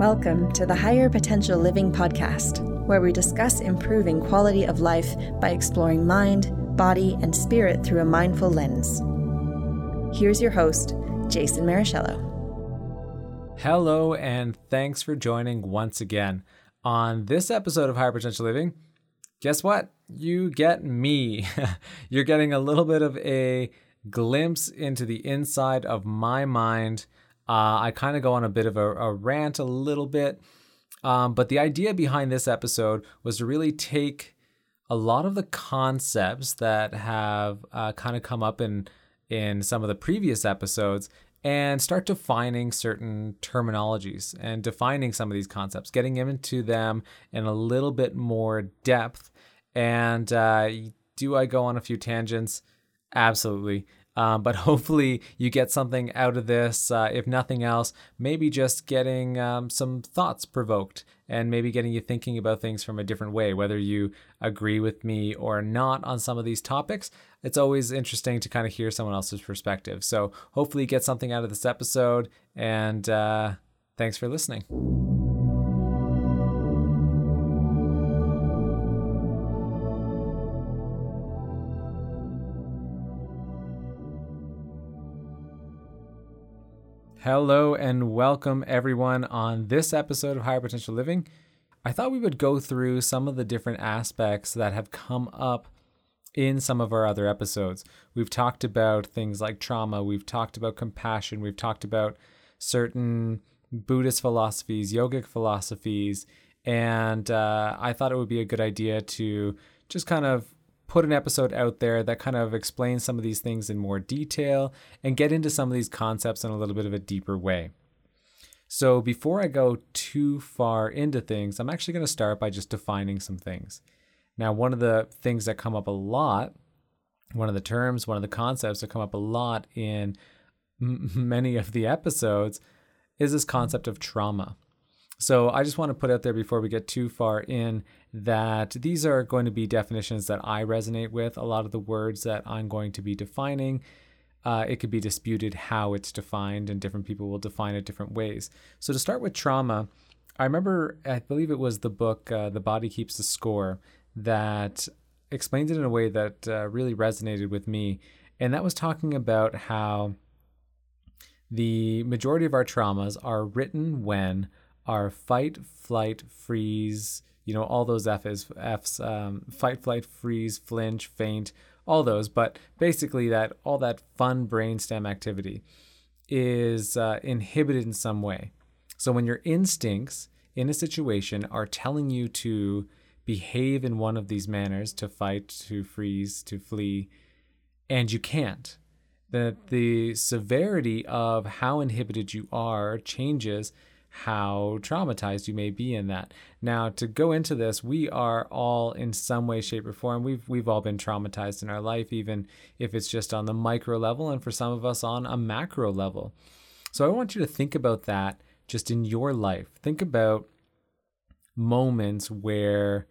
Welcome to the Higher Potential Living podcast, where we discuss improving quality of life by exploring mind, body, and spirit through a mindful lens. Here's your host, Jason Maraschiello. Hello, and thanks for joining once again. On this episode of Higher Potential Living, guess what? You get me. You're getting a little bit of a glimpse into the inside of my mind uh, I kind of go on a bit of a, a rant a little bit. Um, but the idea behind this episode was to really take a lot of the concepts that have uh, kind of come up in in some of the previous episodes and start defining certain terminologies and defining some of these concepts, getting into them in a little bit more depth. And uh, do I go on a few tangents? Absolutely. Um, but hopefully, you get something out of this. Uh, if nothing else, maybe just getting um, some thoughts provoked and maybe getting you thinking about things from a different way, whether you agree with me or not on some of these topics. It's always interesting to kind of hear someone else's perspective. So, hopefully, you get something out of this episode. And uh, thanks for listening. Hello and welcome everyone on this episode of Higher Potential Living. I thought we would go through some of the different aspects that have come up in some of our other episodes. We've talked about things like trauma, we've talked about compassion, we've talked about certain Buddhist philosophies, yogic philosophies, and uh, I thought it would be a good idea to just kind of put an episode out there that kind of explains some of these things in more detail and get into some of these concepts in a little bit of a deeper way. So, before I go too far into things, I'm actually going to start by just defining some things. Now, one of the things that come up a lot, one of the terms, one of the concepts that come up a lot in m- many of the episodes is this concept of trauma. So I just want to put out there before we get too far in that these are going to be definitions that I resonate with. A lot of the words that I'm going to be defining, uh, it could be disputed how it's defined, and different people will define it different ways. So to start with trauma, I remember, I believe it was the book uh, The Body Keeps the Score that explained it in a way that uh, really resonated with me. And that was talking about how the majority of our traumas are written when are fight, flight, freeze, you know, all those F's, F's, um, fight, flight, freeze, flinch, faint, all those. But basically, that all that fun brainstem activity is uh, inhibited in some way. So when your instincts in a situation are telling you to behave in one of these manners, to fight, to freeze, to flee, and you can't, that the severity of how inhibited you are changes how traumatized you may be in that. Now, to go into this, we are all in some way, shape, or form. We've we've all been traumatized in our life, even if it's just on the micro level, and for some of us on a macro level. So I want you to think about that just in your life. Think about moments where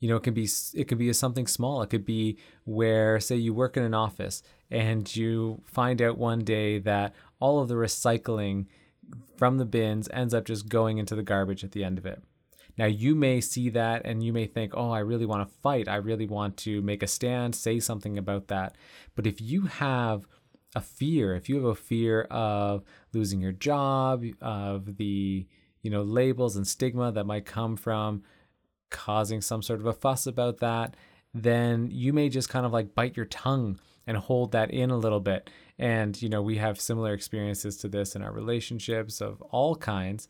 you know it can be it could be something small it could be where say you work in an office and you find out one day that all of the recycling from the bins ends up just going into the garbage at the end of it. Now, you may see that and you may think, oh, I really want to fight. I really want to make a stand, say something about that. But if you have a fear, if you have a fear of losing your job, of the you know labels and stigma that might come from causing some sort of a fuss about that, then you may just kind of like bite your tongue and hold that in a little bit. And, you know, we have similar experiences to this in our relationships of all kinds.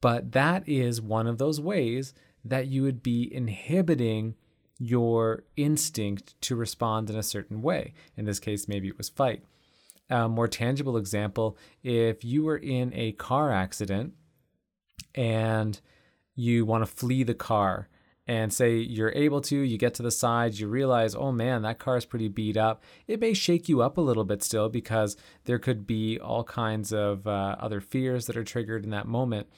But that is one of those ways that you would be inhibiting your instinct to respond in a certain way. In this case, maybe it was fight. A more tangible example if you were in a car accident and you want to flee the car and say you're able to, you get to the side, you realize, oh man, that car is pretty beat up. It may shake you up a little bit still because there could be all kinds of uh, other fears that are triggered in that moment.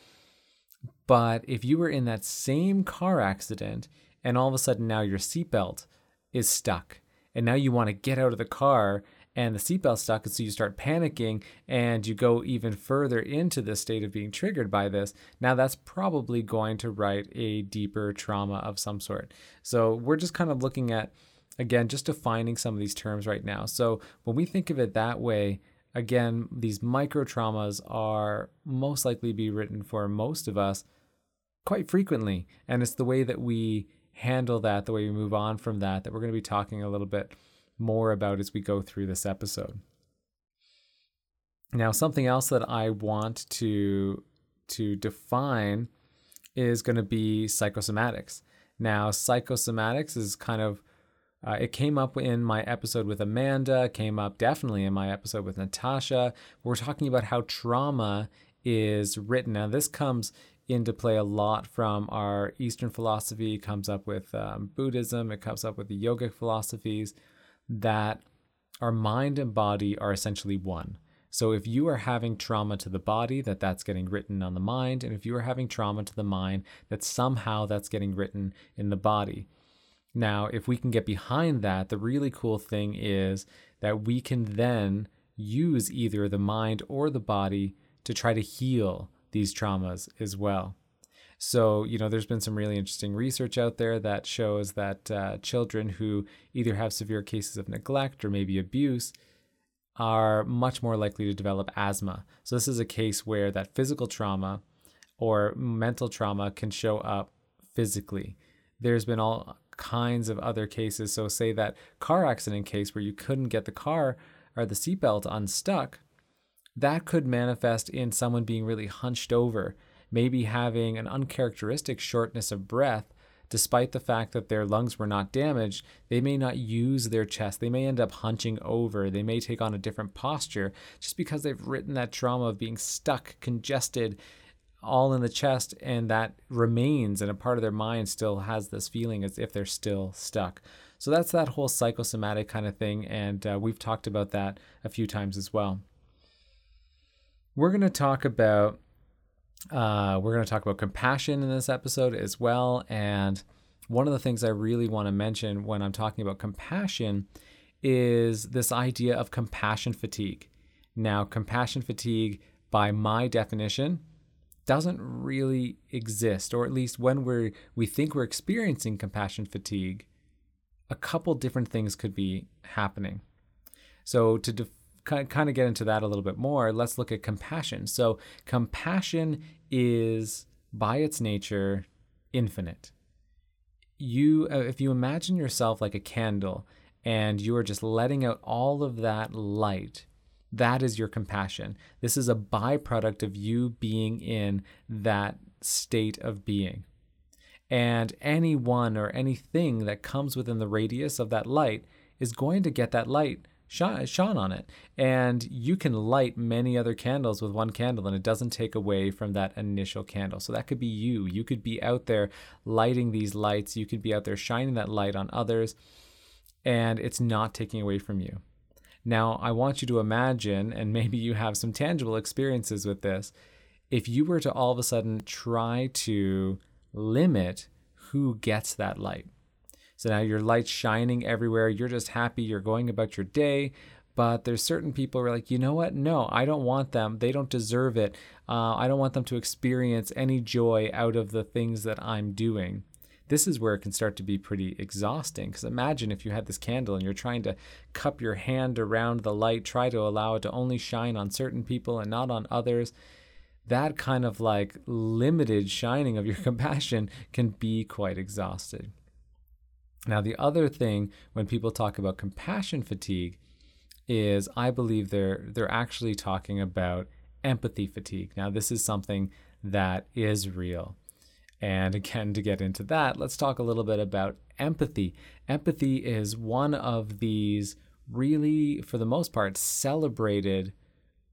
But if you were in that same car accident and all of a sudden now your seatbelt is stuck and now you want to get out of the car and the seatbelt stuck, and so you start panicking and you go even further into the state of being triggered by this. Now, that's probably going to write a deeper trauma of some sort. So, we're just kind of looking at, again, just defining some of these terms right now. So, when we think of it that way, again, these micro traumas are most likely be written for most of us quite frequently. And it's the way that we handle that, the way we move on from that, that we're going to be talking a little bit more about as we go through this episode. Now, something else that I want to to define is going to be psychosomatics. Now, psychosomatics is kind of uh, it came up in my episode with Amanda, came up definitely in my episode with Natasha. We're talking about how trauma is written. Now, this comes into play a lot from our Eastern philosophy, comes up with um, Buddhism, it comes up with the yogic philosophies that our mind and body are essentially one. So if you are having trauma to the body, that that's getting written on the mind, and if you are having trauma to the mind, that somehow that's getting written in the body. Now, if we can get behind that, the really cool thing is that we can then use either the mind or the body to try to heal these traumas as well. So, you know, there's been some really interesting research out there that shows that uh, children who either have severe cases of neglect or maybe abuse are much more likely to develop asthma. So, this is a case where that physical trauma or mental trauma can show up physically. There's been all kinds of other cases. So, say that car accident case where you couldn't get the car or the seatbelt unstuck, that could manifest in someone being really hunched over, maybe having an uncharacteristic shortness of breath. Despite the fact that their lungs were not damaged, they may not use their chest. They may end up hunching over. They may take on a different posture just because they've written that trauma of being stuck, congested, all in the chest, and that remains, and a part of their mind still has this feeling as if they're still stuck. So that's that whole psychosomatic kind of thing, and uh, we've talked about that a few times as well we're going to talk about uh, we're going to talk about compassion in this episode as well. And one of the things I really want to mention when I'm talking about compassion is this idea of compassion fatigue. Now, compassion fatigue, by my definition, doesn't really exist, or at least when we're we think we're experiencing compassion fatigue, a couple different things could be happening. So to def- kind of get into that a little bit more, let's look at compassion. So, compassion is by its nature infinite. You, uh, if you imagine yourself like a candle and you are just letting out all of that light, that is your compassion. This is a byproduct of you being in that state of being. And anyone or anything that comes within the radius of that light is going to get that light shone on it. And you can light many other candles with one candle, and it doesn't take away from that initial candle. So that could be you. You could be out there lighting these lights, you could be out there shining that light on others, and it's not taking away from you. Now, I want you to imagine, and maybe you have some tangible experiences with this, if you were to all of a sudden try to limit who gets that light. So now your light's shining everywhere. You're just happy. You're going about your day. But there's certain people who are like, you know what? No, I don't want them. They don't deserve it. Uh, I don't want them to experience any joy out of the things that I'm doing. This is where it can start to be pretty exhausting. Because imagine if you had this candle and you're trying to cup your hand around the light, try to allow it to only shine on certain people and not on others that kind of like limited shining of your compassion can be quite exhausting. Now, the other thing when people talk about compassion fatigue is I believe they're they're actually talking about empathy fatigue. Now, this is something that is real. And again, to get into that, let's talk a little bit about empathy. Empathy is one of these really, for the most part, celebrated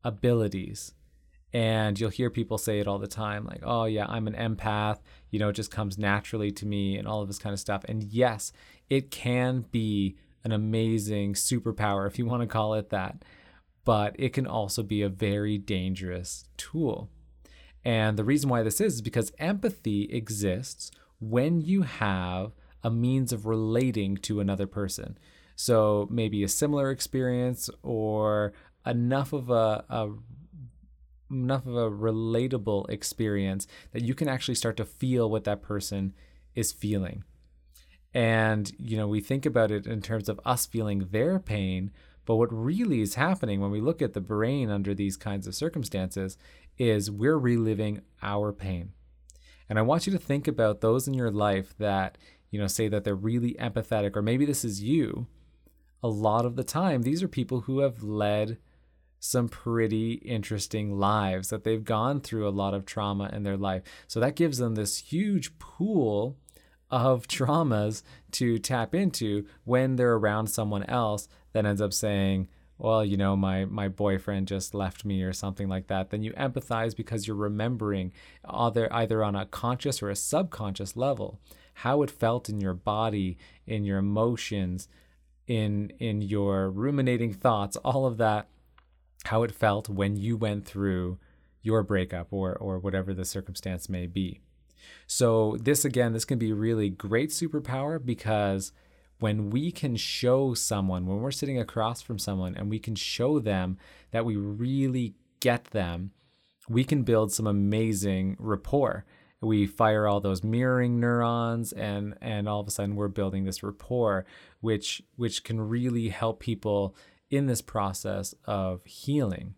abilities and you'll hear people say it all the time like, oh, yeah, I'm an empath. You know, it just comes naturally to me and all of this kind of stuff. And yes, it can be an amazing superpower, if you want to call it that. But it can also be a very dangerous tool. And the reason why this is, is because empathy exists when you have a means of relating to another person. So maybe a similar experience or enough of a, a enough of a relatable experience that you can actually start to feel what that person is feeling. And, you know, we think about it in terms of us feeling their pain, but what really is happening when we look at the brain under these kinds of circumstances is we're reliving our pain. And I want you to think about those in your life that, you know, say that they're really empathetic, or maybe this is you. A lot of the time, these are people who have led some pretty interesting lives, that they've gone through a lot of trauma in their life. So that gives them this huge pool of traumas to tap into when they're around someone else that ends up saying, well, you know, my my boyfriend just left me or something like that, then you empathize because you're remembering either either on a conscious or a subconscious level how it felt in your body, in your emotions, in in your ruminating thoughts, all of that how it felt when you went through your breakup or or whatever the circumstance may be. So this again, this can be really great superpower because when we can show someone, when we're sitting across from someone and we can show them that we really get them, we can build some amazing rapport. We fire all those mirroring neurons and and all of a sudden we're building this rapport which which can really help people in this process of healing.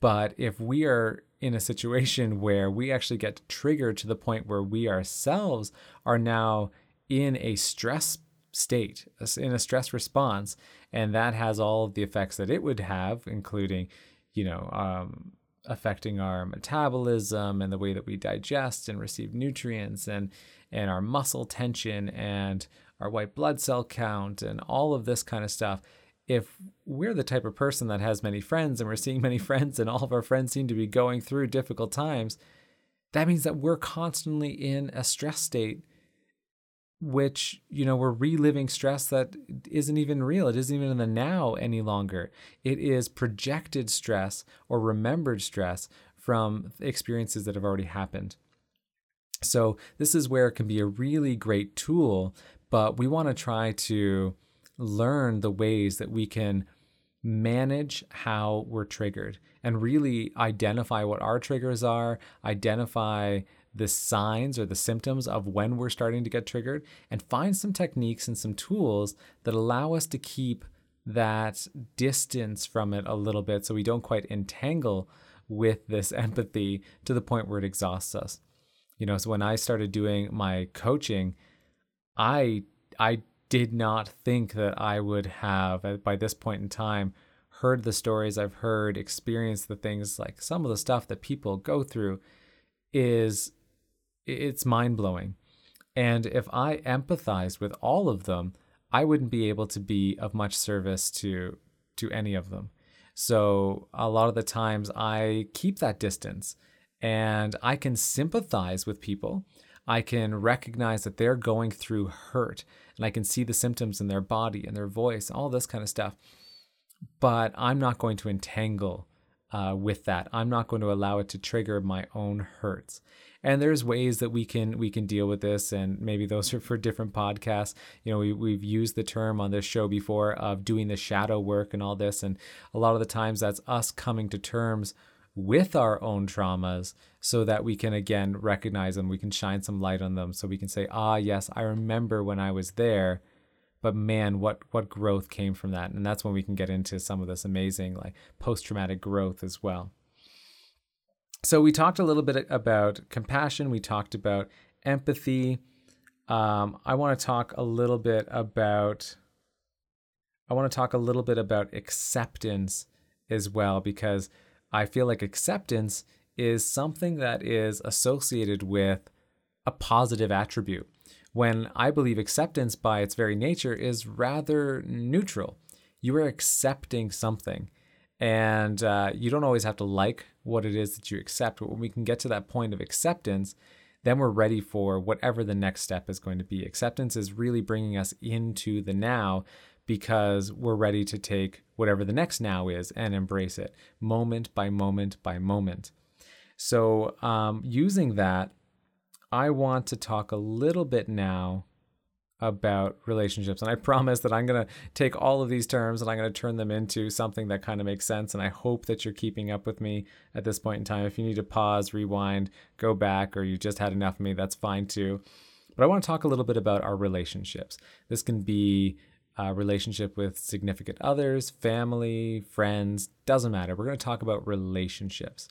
But if we are in a situation where we actually get triggered to the point where we ourselves are now in a stress state, in a stress response, and that has all of the effects that it would have, including, you know, um, affecting our metabolism and the way that we digest and receive nutrients and and our muscle tension and our white blood cell count and all of this kind of stuff if we're the type of person that has many friends and we're seeing many friends and all of our friends seem to be going through difficult times, that means that we're constantly in a stress state which you know we're reliving stress that isn't even real. It isn't even in the now any longer. It is projected stress or remembered stress from experiences that have already happened. So this is where it can be a really great tool but we want to try to learn the ways that we can manage how we're triggered and really identify what our triggers are, identify the signs or the symptoms of when we're starting to get triggered, and find some techniques and some tools that allow us to keep that distance from it a little bit so we don't quite entangle with this empathy to the point where it exhausts us. You know, so when I started doing my coaching, I I did not think that I would have, by this point in time, heard the stories I've heard, experienced the things like some of the stuff that people go through is it's mind blowing. And if I empathized with all of them, I wouldn't be able to be of much service to to any of them. So a lot of the times I keep that distance and I can sympathize with people. I can recognize that they're going through hurt and I can see the symptoms in their body and their voice, all this kind of stuff. But I'm not going to entangle uh, with that. I'm not going to allow it to trigger my own hurts. And there's ways that we can we can deal with this, and maybe those are for different podcasts. You know, we we've used the term on this show before of doing the shadow work and all this, and a lot of the times that's us coming to terms with our own traumas so that we can again recognize them. We can shine some light on them so we can say ah yes i remember when i was there but man what what growth came from that. And that's when we can get into some of this amazing like post traumatic growth as well. So we talked a little bit about compassion. We talked about empathy. Um, i want to talk a little bit about i want to talk a little bit about acceptance as well because I feel like acceptance is something that is associated with a positive attribute, when I believe acceptance by its very nature is rather neutral. You are accepting something, and uh, you don't always have to like what it is that you accept. But when we can get to that point of acceptance, then we're ready for whatever the next step is going to be. Acceptance is really bringing us into the now because we're ready to take whatever the next now is and embrace it moment by moment by moment. So, um, using that, I want to talk a little bit now about relationships. And I promise that I'm going to take all of these terms and I'm going to turn them into something that kind of makes sense. And I hope that you're keeping up with me at this point in time. If you need to pause, rewind, go back, or you just had enough of me, that's fine too. But I want to talk a little bit about our relationships. This can be a relationship with significant others, family, friends, doesn't matter. We're going to talk about relationships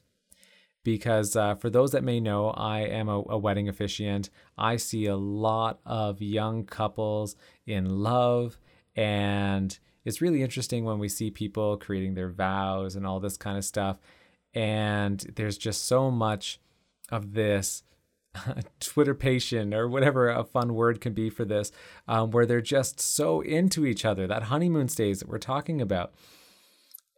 because uh, for those that may know, I am a, a, wedding officiant. I see a lot of young couples in love, and it's really interesting when we see people creating their vows and all this kind of stuff. And there's just so much of this Twitterpation or whatever a fun word can be for this, um, where they're just so into each other. That honeymoon stage that we're talking about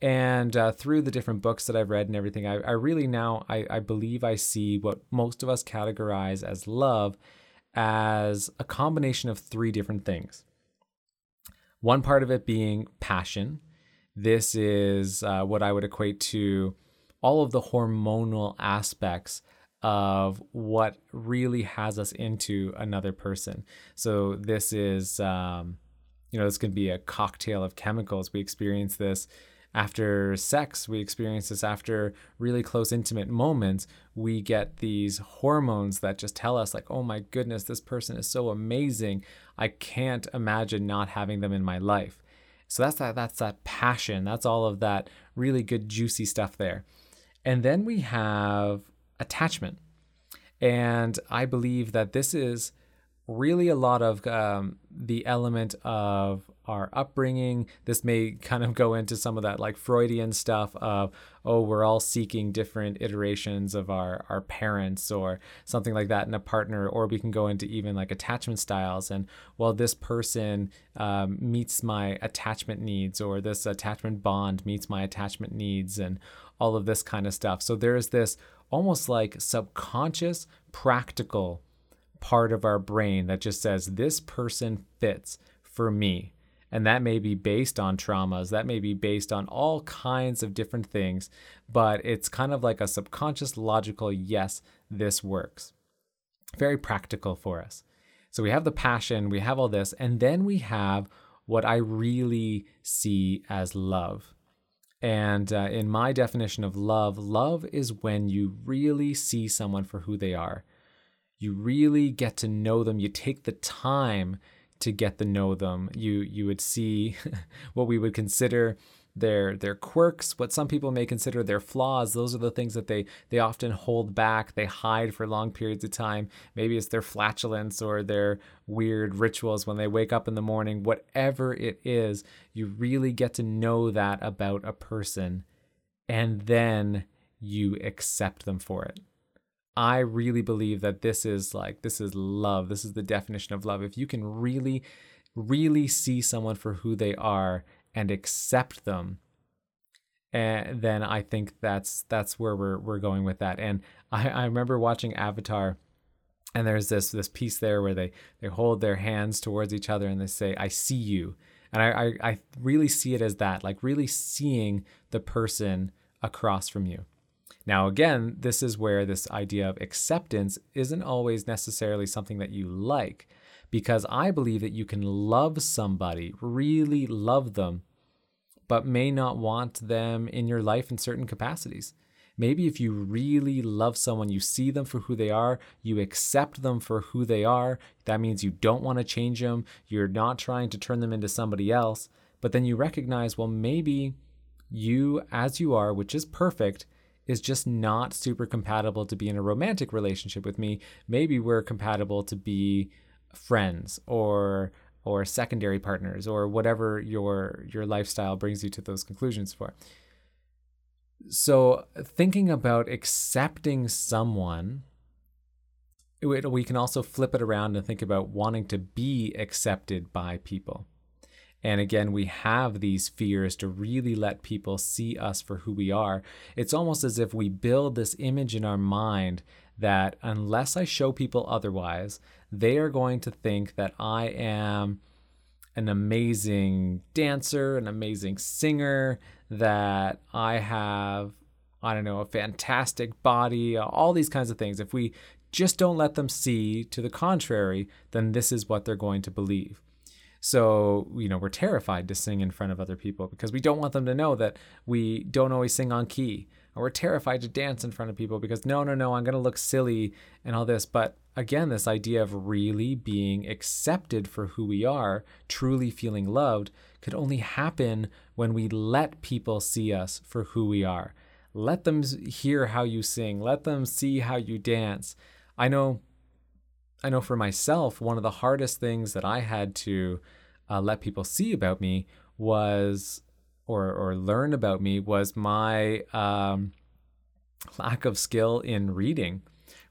and uh, through the different books that I've read and everything, I, I really now I, I believe I see what most of us categorize as love as a combination of three different things. One part of it being passion. This is uh, what I would equate to all of the hormonal aspects of what really has us into another person. So this is, um, you know, this can be a cocktail of chemicals. We experience this after sex, we experience this after really close, intimate moments. We get these hormones that just tell us, like, oh my goodness, this person is so amazing. I can't imagine not having them in my life. So that's that, that's that passion. That's all of that really good, juicy stuff there. And then we have attachment. And I believe that this is really a lot of um, the element of our upbringing. This may kind of go into some of that like Freudian stuff of, oh, we're all seeking different iterations of our, our parents or something like that in a partner. Or we can go into even like attachment styles. And well, this person um, meets my attachment needs, or this attachment bond meets my attachment needs, and all of this kind of stuff. So there's this almost like subconscious, practical part of our brain that just says, this person fits for me and that may be based on traumas, that may be based on all kinds of different things, but it's kind of like a subconscious logical yes, this works. Very practical for us. So we have the passion, we have all this, and then we have what I really see as love. And uh, in my definition of love, love is when you really see someone for who they are. You really get to know them. You take the time to get to know them. You you would see what we would consider their their quirks, what some people may consider their flaws. Those are the things that they they often hold back, they hide for long periods of time. Maybe it's their flatulence or their weird rituals when they wake up in the morning. Whatever it is, you really get to know that about a person and then you accept them for it. I really believe that this is like, this is love. This is the definition of love. If you can really, really see someone for who they are and accept them, and then I think that's that's where we're we're going with that. And I, I remember watching Avatar, and there's this this piece there where they they hold their hands towards each other and they say, "I see you," and I I, I really see it as that, like really seeing the person across from you. Now, again, this is where this idea of acceptance isn't always necessarily something that you like, because I believe that you can love somebody, really love them, but may not want them in your life in certain capacities. Maybe if you really love someone, you see them for who they are, you accept them for who they are. That means you don't want to change them, you're not trying to turn them into somebody else. But then you recognize, well, maybe you, as you are, which is perfect, is just not super compatible to be in a romantic relationship with me. Maybe we're compatible to be friends or or secondary partners or whatever your your lifestyle brings you to those conclusions for. So thinking about accepting someone we can also flip it around and think about wanting to be accepted by people. And again, we have these fears to really let people see us for who we are. It's almost as if we build this image in our mind that unless I show people otherwise, they are going to think that I am an amazing dancer, an amazing singer, that I have I don't know, a fantastic body, all these kinds of things, if we just don't let them see to the contrary, then this is what they're going to believe. So, you know, we're terrified to sing in front of other people because we don't want them to know that we don't always sing on key. Or we're terrified to dance in front of people because no, no, no, I'm going to look silly and all this. But again, this idea of really being accepted for who we are, truly feeling loved, could only happen when we let people see us for who we are. Let them hear how you sing, let them see how you dance. I know I know for myself, one of the hardest things that I had to uh, let people see about me was, or or learn about me was my um, lack of skill in reading.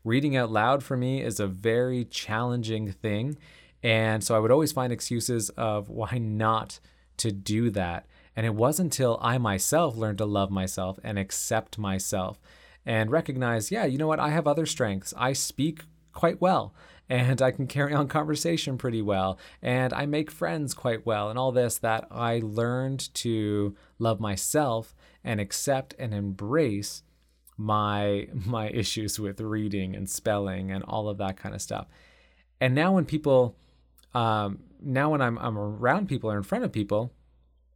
Reading out loud for me is a very challenging thing, and so I would always find excuses of why not to do that. And it wasn't until I myself learned to love myself and accept myself and recognize, yeah, you know what? I have other strengths. I speak quite well and I can carry on conversation pretty well and I make friends quite well and all this that I learned to love myself and accept and embrace my my issues with reading and spelling and all of that kind of stuff. And now when people um, now when I'm I'm around people or in front of people,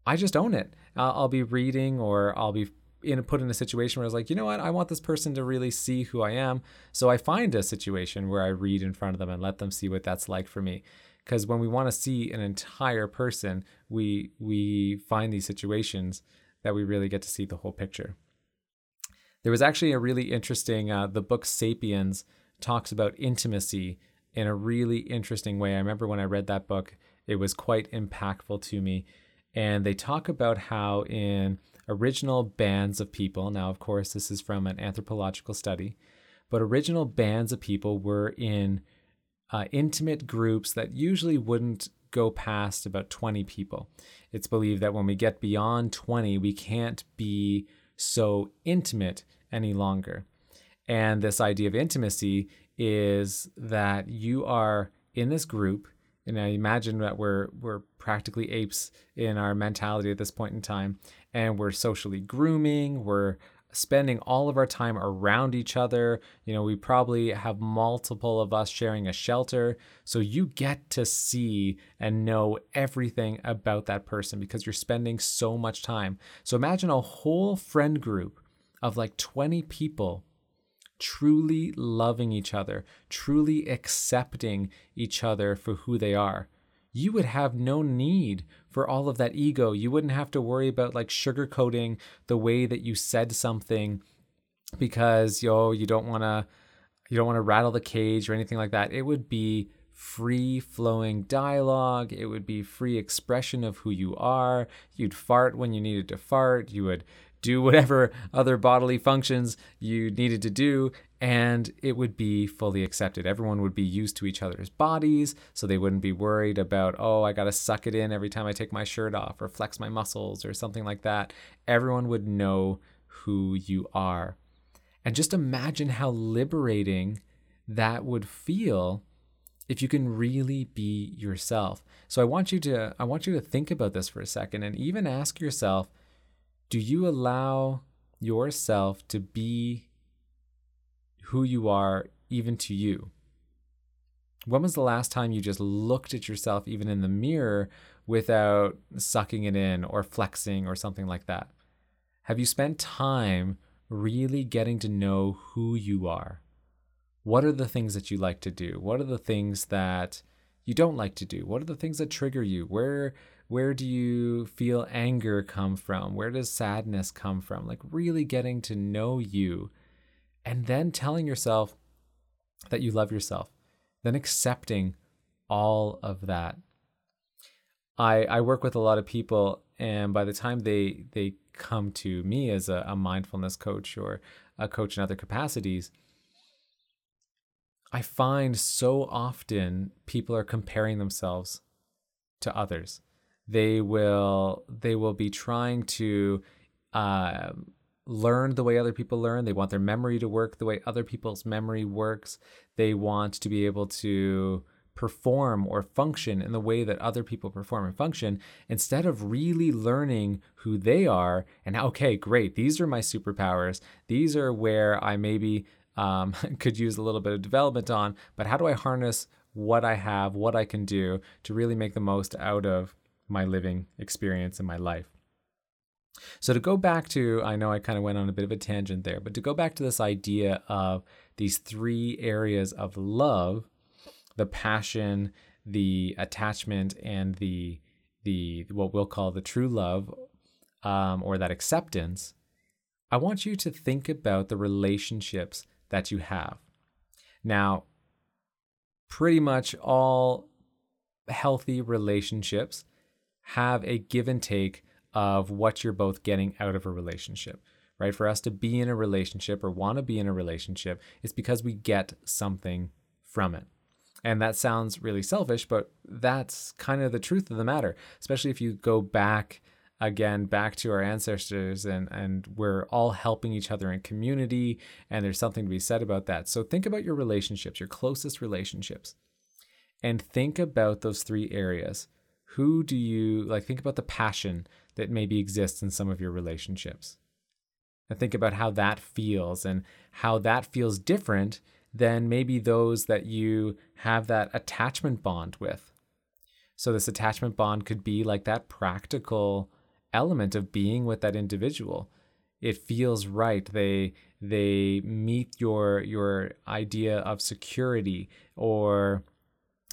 I just own it. I'll, I'll be reading or I'll be in put in a situation where I was like, you know what, I want this person to really see who I am. So I find a situation where I read in front of them and let them see what that's like for me. Because when we want to see an entire person, we we find these situations that we really get to see the whole picture. There was actually a really interesting uh, the book *Sapiens* talks about intimacy in a really interesting way. I remember when I read that book, it was quite impactful to me. And they talk about how in original bands of people. Now, of course, this is from an anthropological study, but original bands of people were in uh, intimate groups that usually wouldn't go past about 20 people. It's believed that when we get beyond 20, we can't be so intimate any longer. And this idea of intimacy is that you are in this group and I imagine that we're we're practically apes in our mentality at this point in time, and we're socially grooming. We're spending all of our time around each other. You know, we probably have multiple of us sharing a shelter. So you get to see and know everything about that person because you're spending so much time. So imagine a whole friend group of like 20 people truly loving each other, truly accepting each other for who they are, you would have no need for all of that ego. You wouldn't have to worry about like sugarcoating the way that you said something because yo you don't want to you don't want to rattle the cage or anything like that. It would be free flowing dialogue. It would be free expression of who you are. You'd fart when you needed to fart. You would do whatever other bodily functions you needed to do, and it would be fully accepted. Everyone would be used to each other's bodies, so they wouldn't be worried about, oh, I gotta suck it in every time I take my shirt off or flex my muscles or something like that. Everyone would know who you are. And just imagine how liberating that would feel if you can really be yourself. So I want you to I want you to think about this for a second and even ask yourself do you allow yourself to be who you are even to you? When was the last time you just looked at yourself, even in the mirror, without sucking it in or flexing or something like that? Have you spent time really getting to know who you are? What are the things that you like to do? What are the things that you don't like to do? What are the things that trigger you? Where where do you feel anger come from? Where does sadness come from? Like really getting to know you and then telling yourself that you love yourself, then accepting all of that. I, I work with a lot of people, and by the time they they come to me as a, a mindfulness coach or a coach in other capacities, I find so often people are comparing themselves to others they will they will be trying to uh, learn the way other people learn. They want their memory to work the way other people's memory works. They want to be able to perform or function in the way that other people perform and function instead of really learning who they are and okay great these are my superpowers these are where i maybe um, could use a little bit of development on but how do i harness what i have what i can do to really make the most out of my living experience in my life so to go back to i know i kind of went on a bit of a tangent there but to go back to this idea of these three areas of love the passion, the attachment, and the the what we'll call the true love, um, or that acceptance, I want you to think about the relationships that you have. Now, pretty much all healthy relationships have a give and take of what you're both getting out of a relationship, right? For us to be in a relationship or want to be in a relationship, it's because we get something from it. And that sounds really selfish, but that's kind of the truth of the matter, especially if you go back again back to our ancestors and and we're all helping each other in community and there's something to be said about that. So think about your relationships, your closest relationships. And think about those three areas. Who do you like think about the passion that maybe exists in some of your relationships? And think about how that feels and how that feels different than maybe those that you have that attachment bond with. So, this attachment bond could be like that practical element of being with that individual. It feels right. They they meet your your idea of security or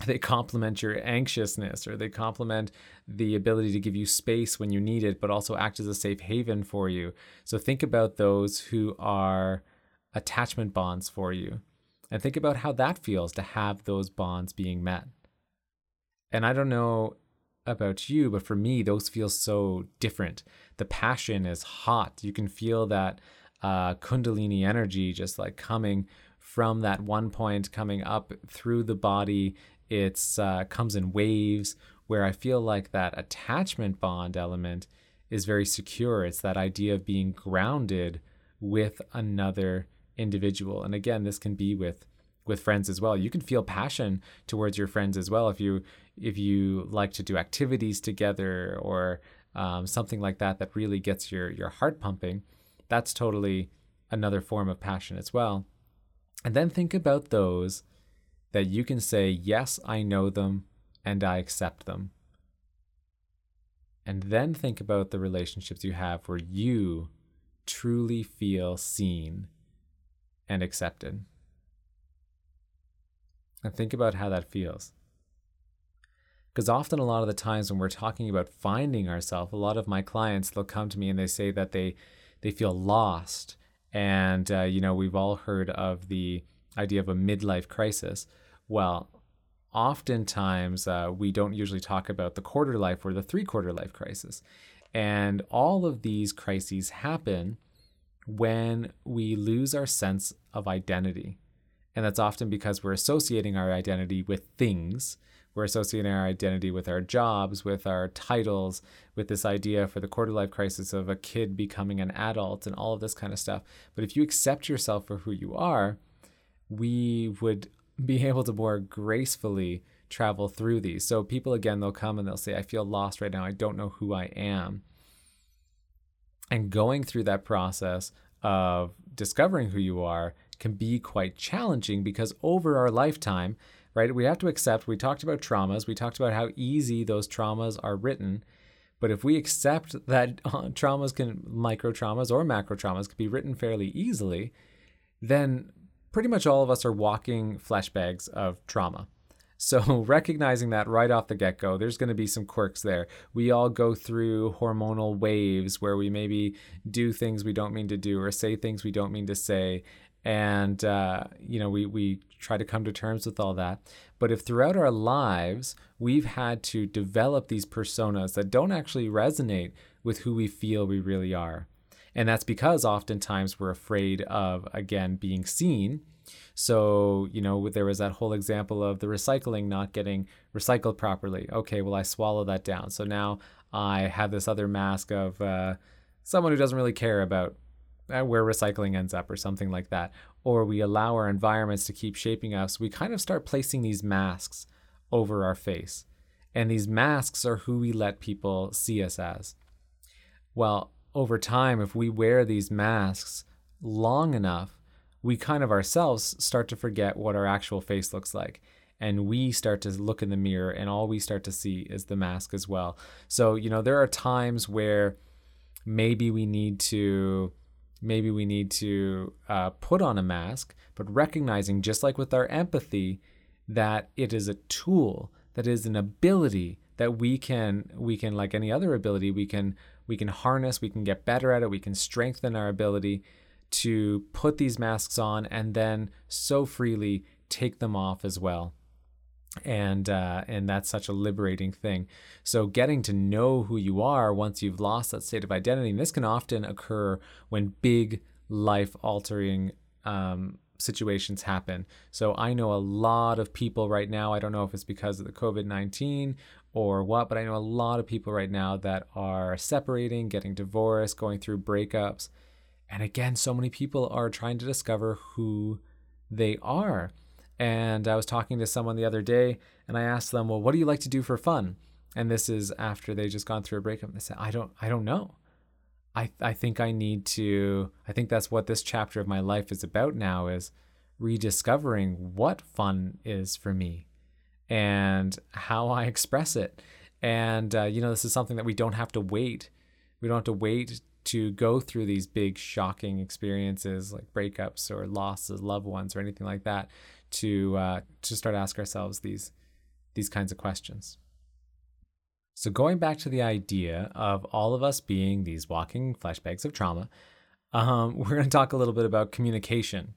they complement your anxiousness or they complement the ability to give you space when you need it but also act as a safe haven for you so think about those who are attachment bonds for you and think about how that feels to have those bonds being met. And I don't know about you, but for me, those feel so different. The passion is hot. You can feel that uh, Kundalini energy just like coming from that one point, coming up through the body. It's uh, comes in waves where I feel like that attachment bond element is very secure. It's that idea of being grounded with another individual. And again, this can be with with friends as well. You can feel passion towards your friends as well if you if you like to do activities together or um, something like that that really gets your your heart pumping. That's totally another form of passion as well. And then think about those that you can say, yes, I know them and I accept them. And then think about the relationships you have where you truly feel seen and accepted. And think about how that feels. Because often, a lot of the times when we're talking about finding ourselves, a lot of my clients they'll come to me and they say that they they feel lost, and uh, you know we've all heard of the idea of a midlife crisis. Well, oftentimes uh, we don't usually talk about the quarter life or the three quarter life crisis, and all of these crises happen when we lose our sense of identity. And that's often because we're associating our identity with things. We're associating our identity with our jobs, with our titles, with this idea for the quarter life crisis of a kid becoming an adult and all of this kind of stuff. But if you accept yourself for who you are, we would be able to more gracefully travel through these. So people again they'll come and they'll say I feel lost right now. I don't know who I am. And going through that process of discovering who you are can be quite challenging because over our lifetime, right, we have to accept we talked about traumas, we talked about how easy those traumas are written. But if we accept that uh, traumas can, micro traumas or macro traumas can be written fairly easily, then pretty much all of us are walking flesh bags of trauma. So, recognizing that right off the get go, there's going to be some quirks there. We all go through hormonal waves where we maybe do things we don't mean to do or say things we don't mean to say and uh, you know we we try to come to terms with all that but if throughout our lives we've had to develop these personas that don't actually resonate with who we feel we really are and that's because oftentimes we're afraid of again being seen so you know there was that whole example of the recycling not getting recycled properly okay well i swallow that down so now i have this other mask of uh, someone who doesn't really care about uh, where recycling ends up or something like that, or we allow our environments to keep shaping us, we kind of start placing these masks over our face. And these masks are who we let people see us as. Well, over time, if we wear these masks long enough, we kind of ourselves start to forget what our actual face looks like. And we start to look in the mirror, and all we start to see is the mask as well. So, you know, there are times where maybe we need to maybe we need to uh, put on a mask, but recognizing, just like with our empathy, that it is a tool, that is an ability that we can we can like any other ability we can we can harness, we can get better at it, we can strengthen our ability to put these masks on and then so freely take them off as well and uh, and that's such a liberating thing. So getting to know who you are once you've lost that state of identity, and this can often occur when big life altering um, situations happen. So I know a lot of people right now. I don't know if it's because of the COVID nineteen or what, but I know a lot of people right now that are separating, getting divorced, going through breakups, and again, so many people are trying to discover who they are. And I was talking to someone the other day and I asked them, "Well, what do you like to do for fun?" And this is after they just gone through a breakup. They said, "I don't I don't know. I I think I need to I think that's what this chapter of my life is about now is rediscovering what fun is for me and how I express it. And uh, you know, this is something that we don't have to wait. We don't have to wait to go through these big shocking experiences like breakups or losses, loved ones, or anything like that to uh, to start ask ourselves these these kinds of questions. So going back to the idea of all of us being these walking flashbacks of trauma, um, we're going to talk a little bit about communication.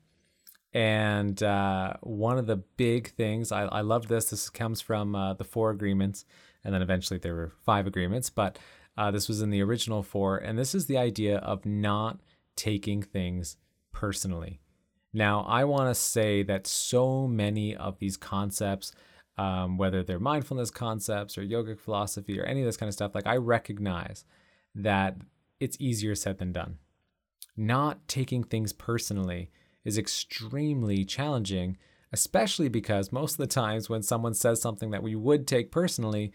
And uh, one of the big things I, I love this. This comes from uh, the four agreements, and then eventually there were five agreements, but uh, this was in the original four. And this is the idea of not taking things personally. Now, I want to say that so many of these concepts, um, whether they're mindfulness concepts or yogic philosophy or any of this kind of stuff, like I recognize that it's easier said than done. Not taking things personally is extremely challenging, especially because most of the times when someone says something that we would take personally,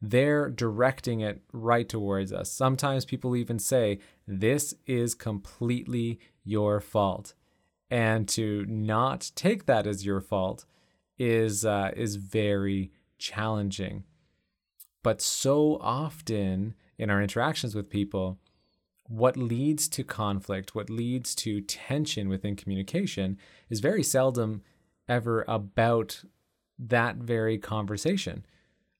they're directing it right towards us. Sometimes people even say, This is completely your fault and to not take that as your fault is uh, is very challenging. But so often in our interactions with people, what leads to conflict, what leads to tension within communication, is very seldom ever about that very conversation.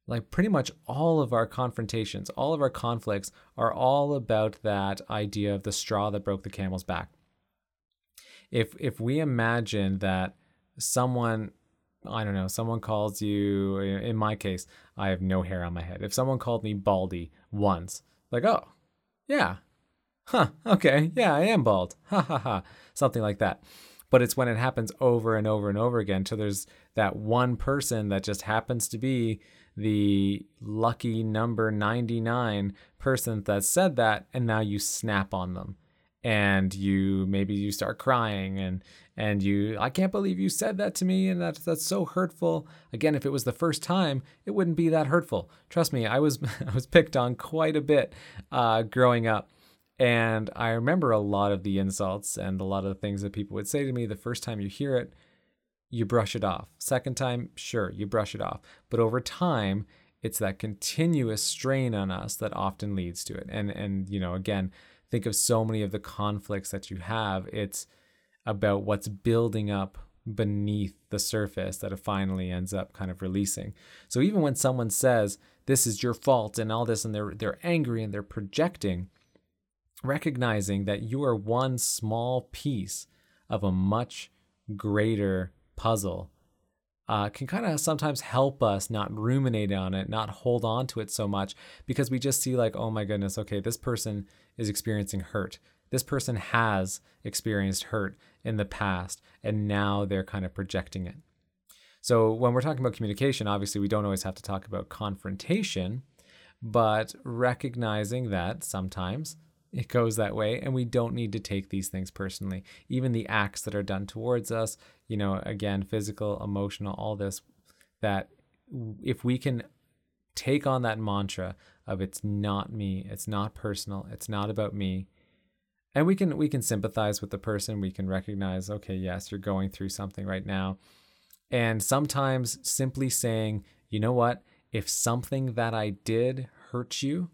Like pretty much all of our confrontations, all of our conflicts are all about that idea of the straw that broke the camel's back if if we imagine that someone I don't know, someone calls you in my case, I have no hair on my head. If someone called me baldy once, like, "Oh, yeah. Huh, okay. Yeah, I am bald." Ha ha ha. Something like that. But it's when it happens over and over and over again till there's that one person that just happens to be the lucky number 99 person that said that and now you snap on them and you maybe you start crying and and you I can't believe you said that to me and that's that's so hurtful. Again, if it was the first time, it wouldn't be that hurtful. Trust me, I was I was picked on quite a bit uh, growing up. And I remember a lot of the insults and a lot of the things that people would say to me the first time you hear it, you brush it off. Second time, sure, you brush it off. But over time, it's that continuous strain on us that often leads to it. And and you know, again, think of so many of the conflicts that you have, it's about what's building up beneath the surface that it finally ends up kind of releasing. So even when someone says this is your fault and all this and they're they're angry and they're projecting, recognizing that you are one small piece of a much greater puzzle uh, can kind of sometimes help us not ruminate on it, not hold on to it so much because we just see, like, oh my goodness, okay, this person is experiencing hurt. This person has experienced hurt in the past, and now they're kind of projecting it. So, when we're talking about communication, obviously, we don't always have to talk about confrontation, but recognizing that sometimes it goes that way and we don't need to take these things personally even the acts that are done towards us you know again physical emotional all this that if we can take on that mantra of it's not me, it's not personal, it's not about me, and we can we can sympathize with the person, we can recognize, okay, yes, you're going through something right now. And sometimes simply saying, you know what, if something that I did hurt you,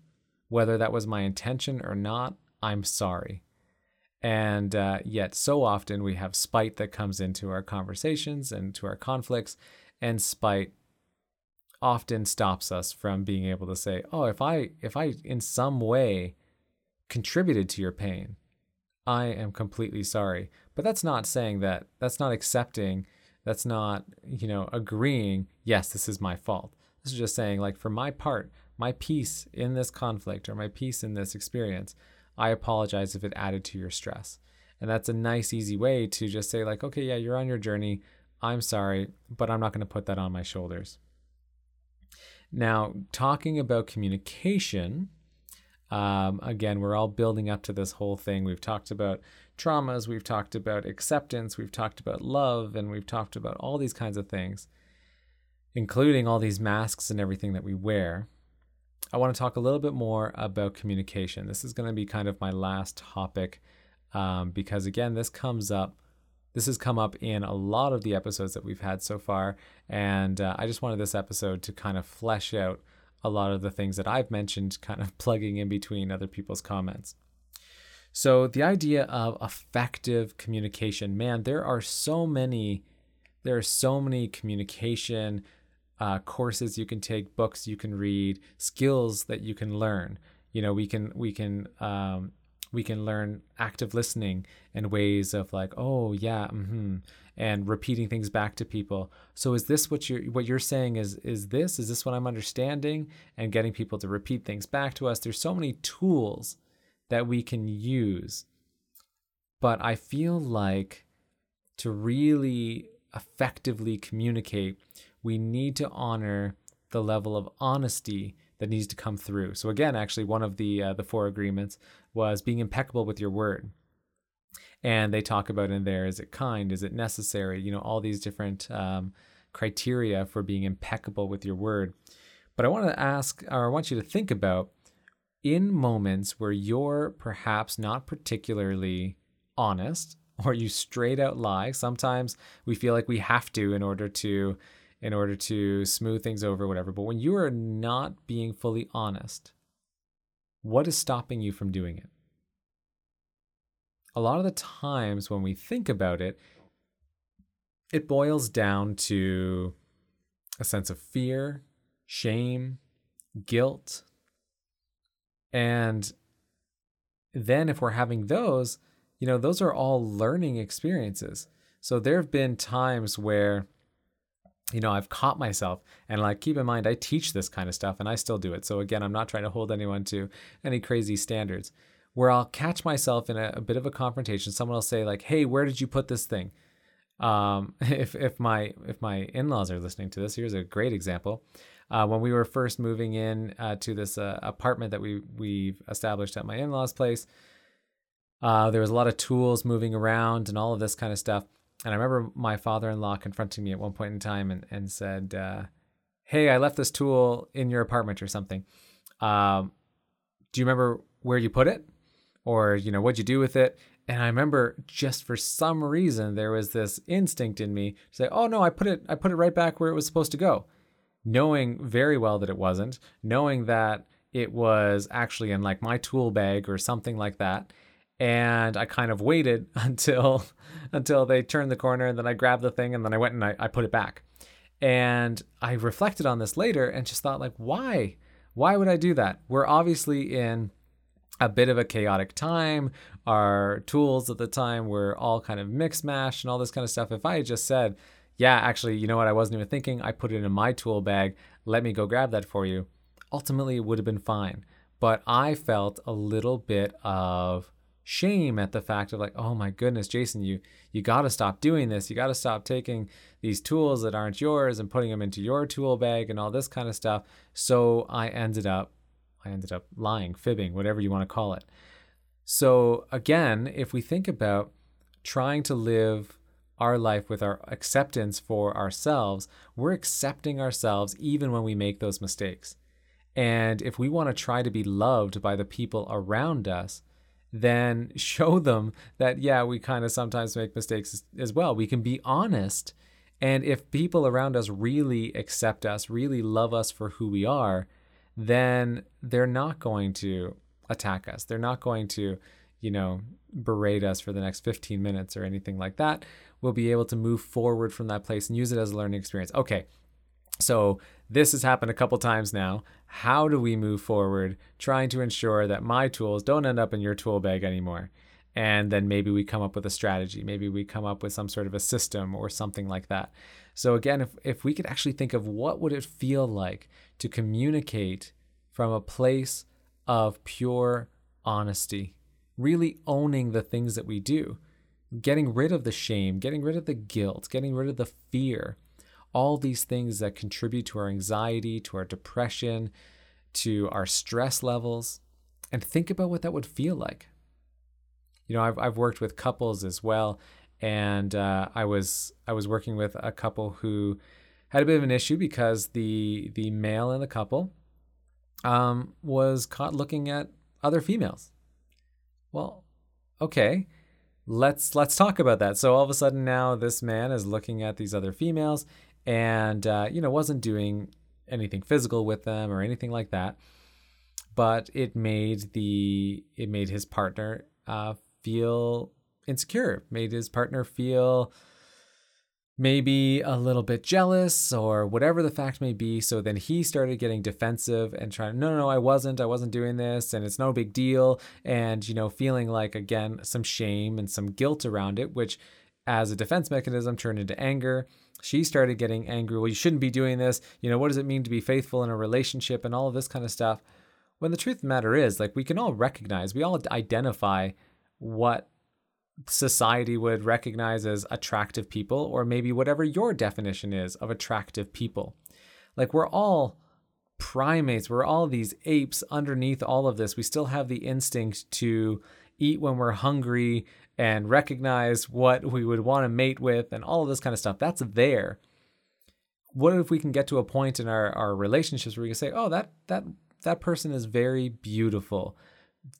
whether that was my intention or not, I'm sorry. And uh, yet, so often we have spite that comes into our conversations and to our conflicts, and spite often stops us from being able to say, "Oh, if I if I in some way contributed to your pain, I am completely sorry." But that's not saying that. That's not accepting. That's not, you know, agreeing, "Yes, this is my fault." This is just saying like for my part, my piece in this conflict or my piece in this experience, I apologize if it added to your stress. And that's a nice easy way to just say like, "Okay, yeah, you're on your journey. I'm sorry, but I'm not going to put that on my shoulders." Now, talking about communication, um, again, we're all building up to this whole thing. We've talked about traumas, we've talked about acceptance, we've talked about love, and we've talked about all these kinds of things, including all these masks and everything that we wear. I want to talk a little bit more about communication. This is going to be kind of my last topic um, because, again, this comes up this has come up in a lot of the episodes that we've had so far, and uh, I just wanted this episode to kind of flesh out a lot of the things that I've mentioned, kind of plugging in between other people's comments. So, the idea of effective communication, man, there are so many, there are so many communication uh, courses you can take, books you can read, skills that you can learn. You know, we can we can um, we can learn active listening and ways of like oh yeah mm-hmm, and repeating things back to people. So is this what you're what you're saying is is this is this what i'm understanding? And getting people to repeat things back to us. There's so many tools that we can use. But i feel like to really effectively communicate we need to honor the level of honesty that needs to come through. So again, actually, one of the uh, the four agreements was being impeccable with your word. And they talk about in there: is it kind? Is it necessary? You know, all these different um, criteria for being impeccable with your word. But I want to ask, or I want you to think about in moments where you're perhaps not particularly honest or you straight out lie. Sometimes we feel like we have to in order to in order to smooth things over, whatever. But when you are not being fully honest, what is stopping you from doing it? A lot of the times when we think about it, it boils down to a sense of fear, shame, guilt. And then if we're having those, you know, those are all learning experiences. So there have been times where you know, I've caught myself and like keep in mind I teach this kind of stuff and I still do it. So again, I'm not trying to hold anyone to any crazy standards. Where I'll catch myself in a, a bit of a confrontation. Someone will say like, "Hey, where did you put this thing?" Um, if if my if my in-laws are listening to this, here's a great example. Uh, when we were first moving in uh, to this uh, apartment that we we've established at my in-laws' place, uh, there was a lot of tools moving around and all of this kind of stuff. And I remember my father in law confronting me at one point in time and, and said, uh, Hey, I left this tool in your apartment or something. Um, do you remember where you put it? Or, you know, what'd you do with it? And I remember just for some reason there was this instinct in me to say, "Oh no, I put it I put it right back where it was supposed to go." Knowing very well that it wasn't, knowing that it was actually in like my tool bag or something like that and I kind of waited until until they turned the corner and then I grabbed the thing and then I went and I, I put it back. And I reflected on this later and just thought like why? Why would I do that? We're obviously in a bit of a chaotic time. Our tools at the time were all kind of mixed mash and all this kind of stuff. If I had just said, yeah, actually, you know what? I wasn't even thinking. I put it in my tool bag. Let me go grab that for you. Ultimately, it would have been fine. But I felt a little bit of shame at the fact of like oh my goodness jason you you got to stop doing this. You got to stop taking these tools that aren't yours and putting them into your tool bag and all this kind of stuff. So i ended up i ended up lying fibbing whatever you want to call it. So again if we think about trying to live our life with our acceptance for ourselves, we're accepting ourselves even when we make those mistakes. And if we want to try to be loved by the people around us, then show them that, yeah, we kind of sometimes make mistakes as well. We can be honest. And if people around us really accept us, really love us for who we are, then they're not going to attack us. They're not going to, you know, berate us for the next 15 minutes or anything like that. We'll be able to move forward from that place and use it as a learning experience. Okay, so this has happened a couple times now. How do we move forward trying to ensure that my tools don't end up in your tool bag anymore? And then maybe we come up with a strategy. Maybe we come up with some sort of a system or something like that. So again, if, if we could actually think of what would it feel like to communicate from a place of pure honesty, really owning the things that we do, getting rid of the shame, getting rid of the guilt, getting rid of the fear, all these things that contribute to our anxiety, to our depression, to our stress levels, and think about what that would feel like. You know, I've, I've worked with couples as well, and uh, I was I was working with a couple who had a bit of an issue because the the male in the couple um, was caught looking at other females. Well, okay, let's let's talk about that. So all of a sudden now this man is looking at these other females and uh, you know wasn't doing anything physical with them or anything like that. But it made the it made his partner uh, feel insecure made his partner feel maybe a little bit jealous or whatever the fact may be. So then he started getting defensive and trying no no no I wasn't I wasn't doing this and it's no big deal. And you know feeling like again some shame and some guilt around it which as a defense mechanism turned into anger she started getting angry. Well, you shouldn't be doing this. You know, what does it mean to be faithful in a relationship and all of this kind of stuff? When the truth of the matter is, like, we can all recognize, we all identify what society would recognize as attractive people, or maybe whatever your definition is of attractive people. Like, we're all primates, we're all these apes underneath all of this. We still have the instinct to eat when we're hungry and recognize what we would want to mate with and all of this kind of stuff. That's there. What if we can get to a point in our, our relationships where we can say, oh, that that that person is very beautiful,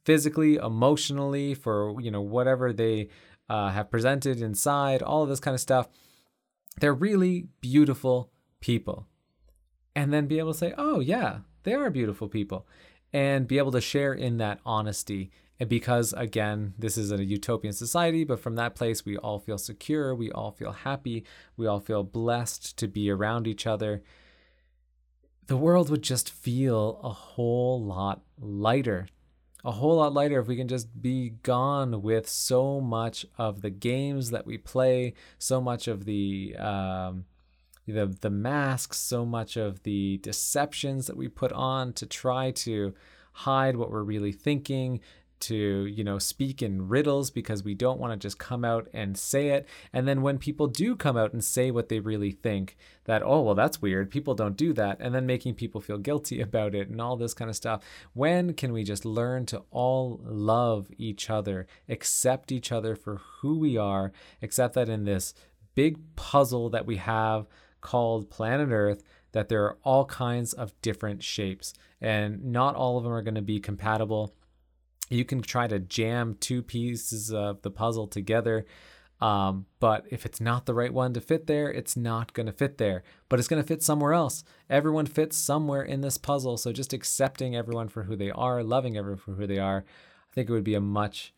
physically, emotionally, for you know whatever they uh, have presented inside, all of this kind of stuff. They're really beautiful people, and then be able to say, oh yeah, they are beautiful people, and be able to share in that honesty and because, again, this is a utopian society, but from that place, we all feel secure, we all feel happy, we all feel blessed to be around each other. The world would just feel a whole lot lighter. A whole lot lighter if we can just be gone with so much of the games that we play, so much of the um, the the masks, so much of the deceptions that we put on to try to hide what we're really thinking, to you know speak in riddles because we don't want to just come out and say it. And then when people do come out and say what they really think that oh well that's weird. People don't do that and then making people feel guilty about it and all this kind of stuff. When can we just learn to all love each other accept each other for who we are accept that in this big puzzle that we have called planet earth that there are all kinds of different shapes. And not all of them are going to be compatible you can try to jam two pieces of the puzzle together. Um, but if it's not the right one to fit there, it's not going to fit there. But it's going to fit somewhere else. Everyone fits somewhere in this puzzle. So just accepting everyone for who they are, loving everyone for who they are, I think it would be a much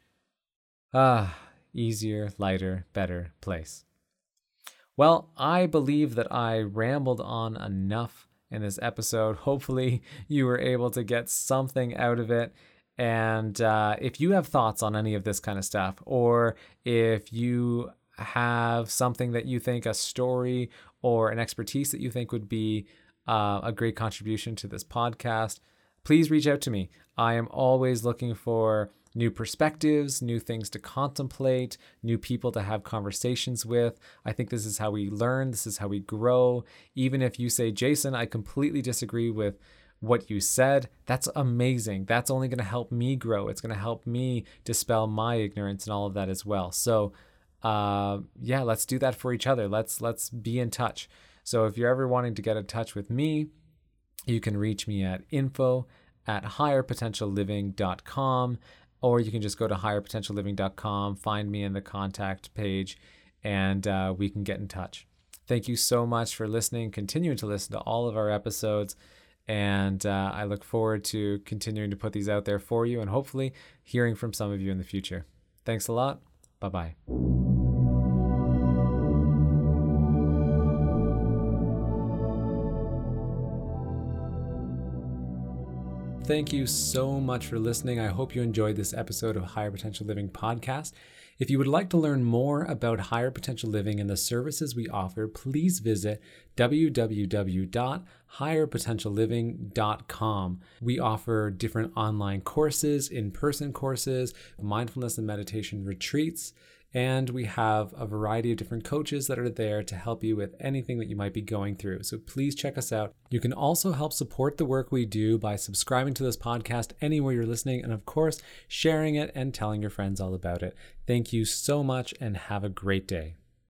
uh, easier, lighter, better place. Well, I believe that I rambled on enough in this episode. Hopefully, you were able to get something out of it. And uh, if you have thoughts on any of this kind of stuff, or if you have something that you think a story or an expertise that you think would be uh, a great contribution to this podcast, please reach out to me. I am always looking for new perspectives, new things to contemplate, new people to have conversations with. I think this is how we learn, this is how we grow. Even if you say, Jason, I completely disagree with what you said, that's amazing. That's only going to help me grow. It's going to help me dispel my ignorance and all of that as well. So uh, yeah, let's do that for each other. Let's let's be in touch. So if you're ever wanting to get in touch with me, you can reach me at info at higherpotentialliving.com or you can just go to higherpotentialliving.com, find me in the contact page, and uh, we can get in touch. Thank you so much for listening, continuing to listen to all of our episodes. And uh, I look forward to continuing to put these out there for you and hopefully hearing from some of you in the future. Thanks a lot. Bye bye. Thank you so much for listening. I hope you enjoyed this episode of Higher Potential Living podcast. If you would like to learn more about Higher Potential Living and the services we offer, please visit www.higherpotentialliving.com. We offer different online courses, in person courses, mindfulness and meditation retreats and we have a variety of different coaches that are there to help you with anything that you might be going through. So please check us out. You can also help support the work we do by subscribing to this podcast anywhere you're listening, and of course, sharing it and telling your friends all about it. Thank you so much and have a great day.